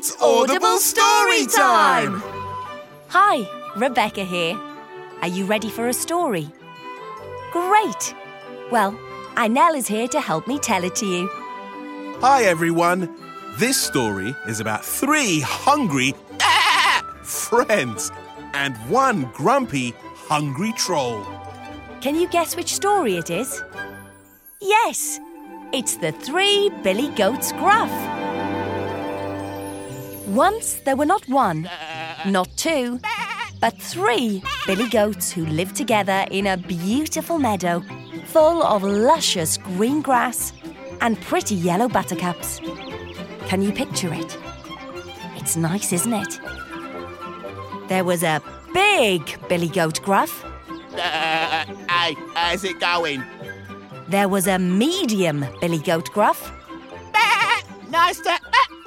It's Audible Story Time! Hi, Rebecca here. Are you ready for a story? Great! Well, Inel is here to help me tell it to you. Hi, everyone. This story is about three hungry ah, friends and one grumpy, hungry troll. Can you guess which story it is? Yes, it's the Three Billy Goats Gruff. Once there were not one, not two, but three billy goats who lived together in a beautiful meadow full of luscious green grass and pretty yellow buttercups. Can you picture it? It's nice, isn't it? There was a big billy goat gruff. Uh, hey, how's it going? There was a medium billy goat gruff. nice to uh,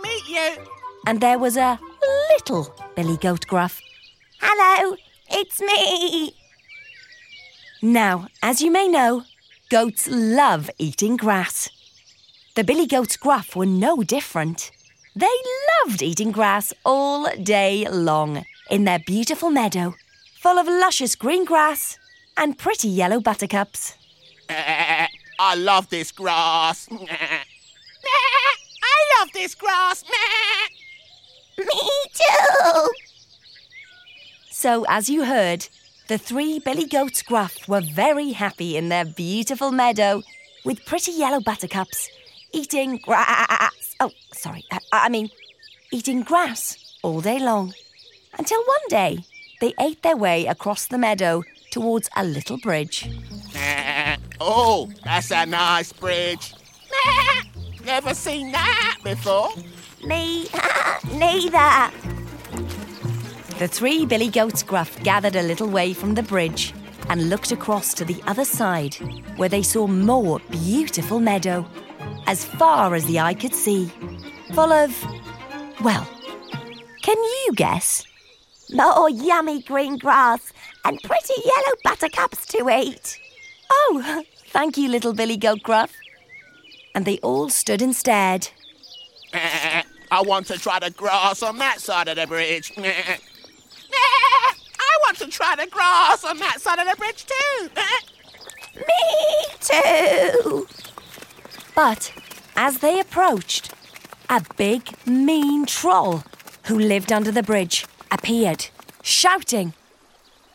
meet you. And there was a little billy goat gruff. Hello, it's me. Now, as you may know, goats love eating grass. The billy goats gruff were no different. They loved eating grass all day long in their beautiful meadow, full of luscious green grass and pretty yellow buttercups. I love this grass. I love this grass. Me too. So, as you heard, the three billy goats gruff were very happy in their beautiful meadow with pretty yellow buttercups, eating grass. Oh, sorry, I, I mean, eating grass all day long. Until one day, they ate their way across the meadow towards a little bridge. oh, that's a nice bridge. Never seen that before. Me neither. The three billy goats gruff gathered a little way from the bridge and looked across to the other side, where they saw more beautiful meadow, as far as the eye could see, full of, well, can you guess? More yummy green grass and pretty yellow buttercups to eat. Oh, thank you, little Billy Goat Gruff. And they all stood and stared. I want to try the grass on that side of the bridge. I want to try the grass on that side of the bridge too. Me too. But as they approached, a big, mean troll who lived under the bridge appeared, shouting,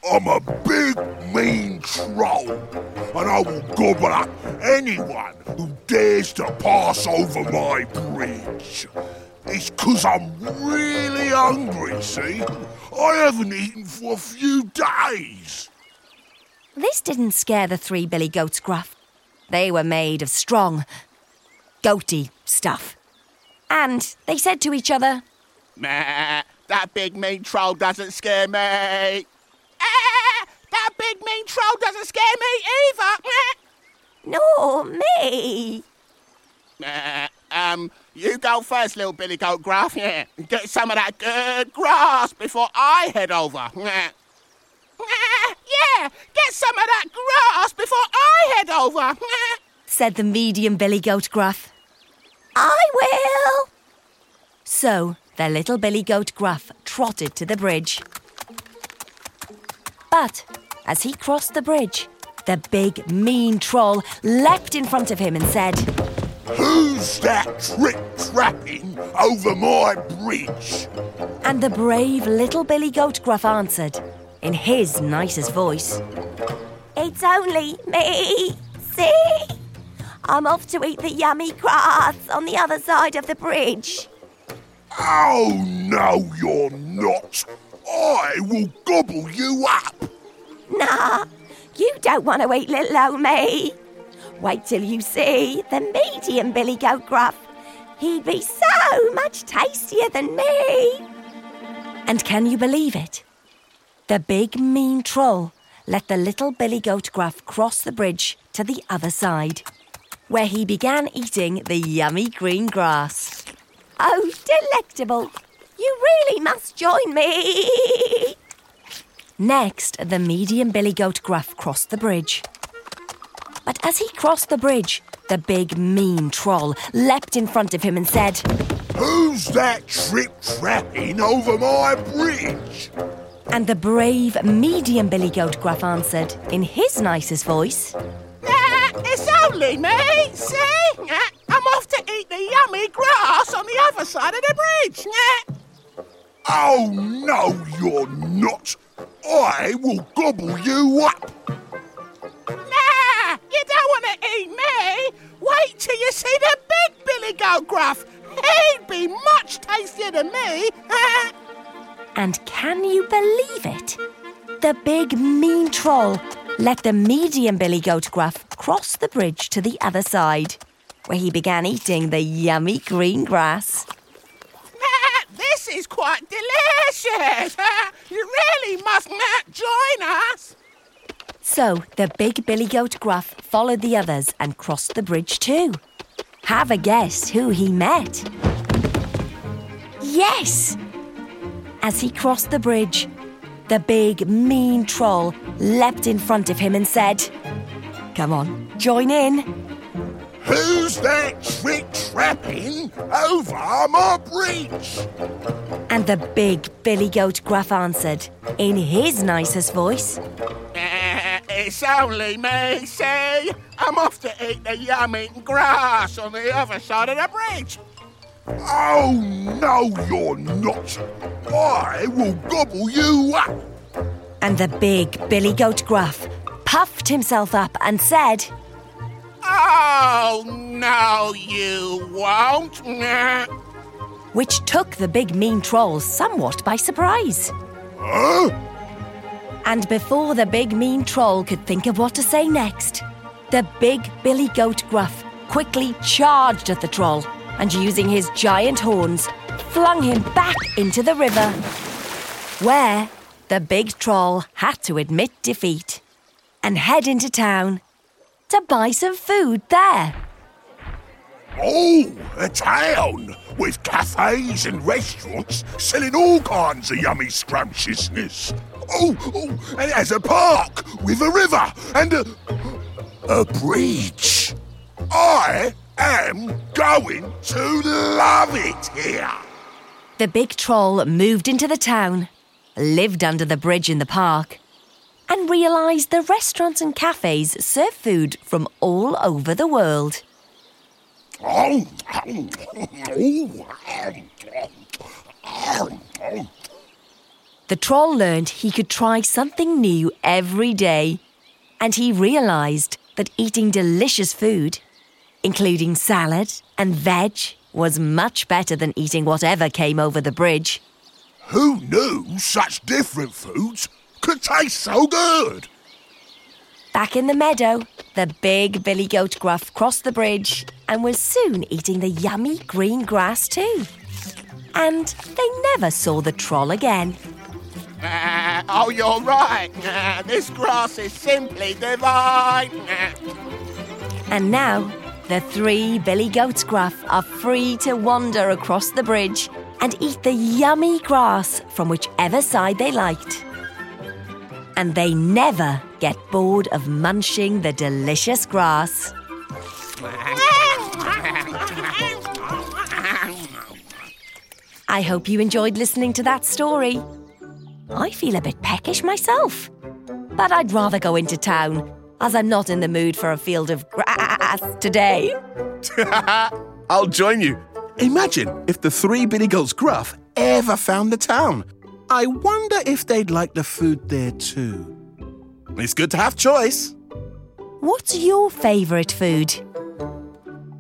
I'm a big, mean troll, and I will gobble up anyone who dares to pass over my bridge. It's 'cause I'm really hungry, see? I haven't eaten for a few days. This didn't scare the three billy goats gruff. They were made of strong, goaty stuff. And they said to each other, Meh, that big mean troll doesn't scare me. Ah, that big mean troll doesn't scare me either. Nor me. Uh, um, you go first, little Billy Goat Gruff. Yeah, get some of that good grass before I head over. Yeah, yeah, get some of that grass before I head over. said the medium Billy Goat Gruff. I will. So the little Billy Goat Gruff trotted to the bridge. But as he crossed the bridge, the big, mean troll leapt in front of him and said, Who's that trick trapping over my bridge? And the brave little Billy Goat Gruff answered in his nicest voice, It's only me. See? I'm off to eat the yummy grass on the other side of the bridge. Oh, no, you're not. I will gobble you up. Nah, you don't want to eat little old me. Wait till you see the medium Billy Goat Gruff. He'd be so much tastier than me. And can you believe it? The big, mean troll let the little Billy Goat Gruff cross the bridge to the other side, where he began eating the yummy green grass. Oh, delectable. You really must join me. Next, the medium Billy Goat Gruff crossed the bridge. But as he crossed the bridge, the big, mean troll leapt in front of him and said, Who's that trip trapping over my bridge? And the brave medium Billy Goat Gruff answered in his nicest voice. Nah, it's only me, see? Nah, I'm off to eat the yummy grass on the other side of the bridge. Nah. Oh, no, you're not. I will gobble you up. Gruff. He'd be much tastier than me. And can you believe it? The big mean troll let the medium Billy Goat Gruff cross the bridge to the other side, where he began eating the yummy green grass. This is quite delicious. you really must not join us. So the big Billy Goat Gruff followed the others and crossed the bridge too. Have a guess who he met? Yes! As he crossed the bridge, the big mean troll leapt in front of him and said, Come on, join in. Who's that trick trapping over my bridge? And the big Billy Goat Gruff answered in his nicest voice. It's only me, see? I'm off to eat the yummy grass on the other side of the bridge. Oh, no, you're not. I will gobble you up. And the big Billy Goat Gruff puffed himself up and said, Oh, no, you won't. Which took the big mean troll somewhat by surprise. Huh? And before the big mean troll could think of what to say next, the big Billy Goat Gruff quickly charged at the troll and, using his giant horns, flung him back into the river, where the big troll had to admit defeat and head into town to buy some food there. Oh, a town with cafes and restaurants selling all kinds of yummy scrumptiousness. Oh, oh, and it has a park with a river and a, a bridge. I am going to love it here. The big troll moved into the town, lived under the bridge in the park, and realised the restaurants and cafes serve food from all over the world. The troll learned he could try something new every day, and he realised that eating delicious food, including salad and veg, was much better than eating whatever came over the bridge. Who knew such different foods could taste so good? Back in the meadow, the big Billy Goat Gruff crossed the bridge and was soon eating the yummy green grass too. And they never saw the troll again. Uh, oh, you're right. Uh, this grass is simply divine. And now, the three Billy Goats Gruff are free to wander across the bridge and eat the yummy grass from whichever side they liked. And they never get bored of munching the delicious grass. I hope you enjoyed listening to that story. I feel a bit peckish myself, but I'd rather go into town as I'm not in the mood for a field of grass today. I'll join you. Imagine if the three Billy Goats Gruff ever found the town. I wonder if they'd like the food there too. It's good to have choice. What's your favourite food?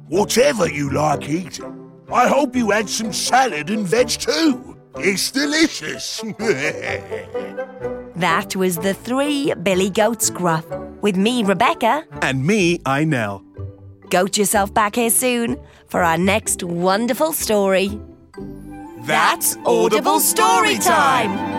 Whatever you like eating. I hope you had some salad and veg too. It's delicious. That was the three Billy Goats Gruff with me, Rebecca. And me, Inel. Goat yourself back here soon for our next wonderful story. That's Audible Story Time.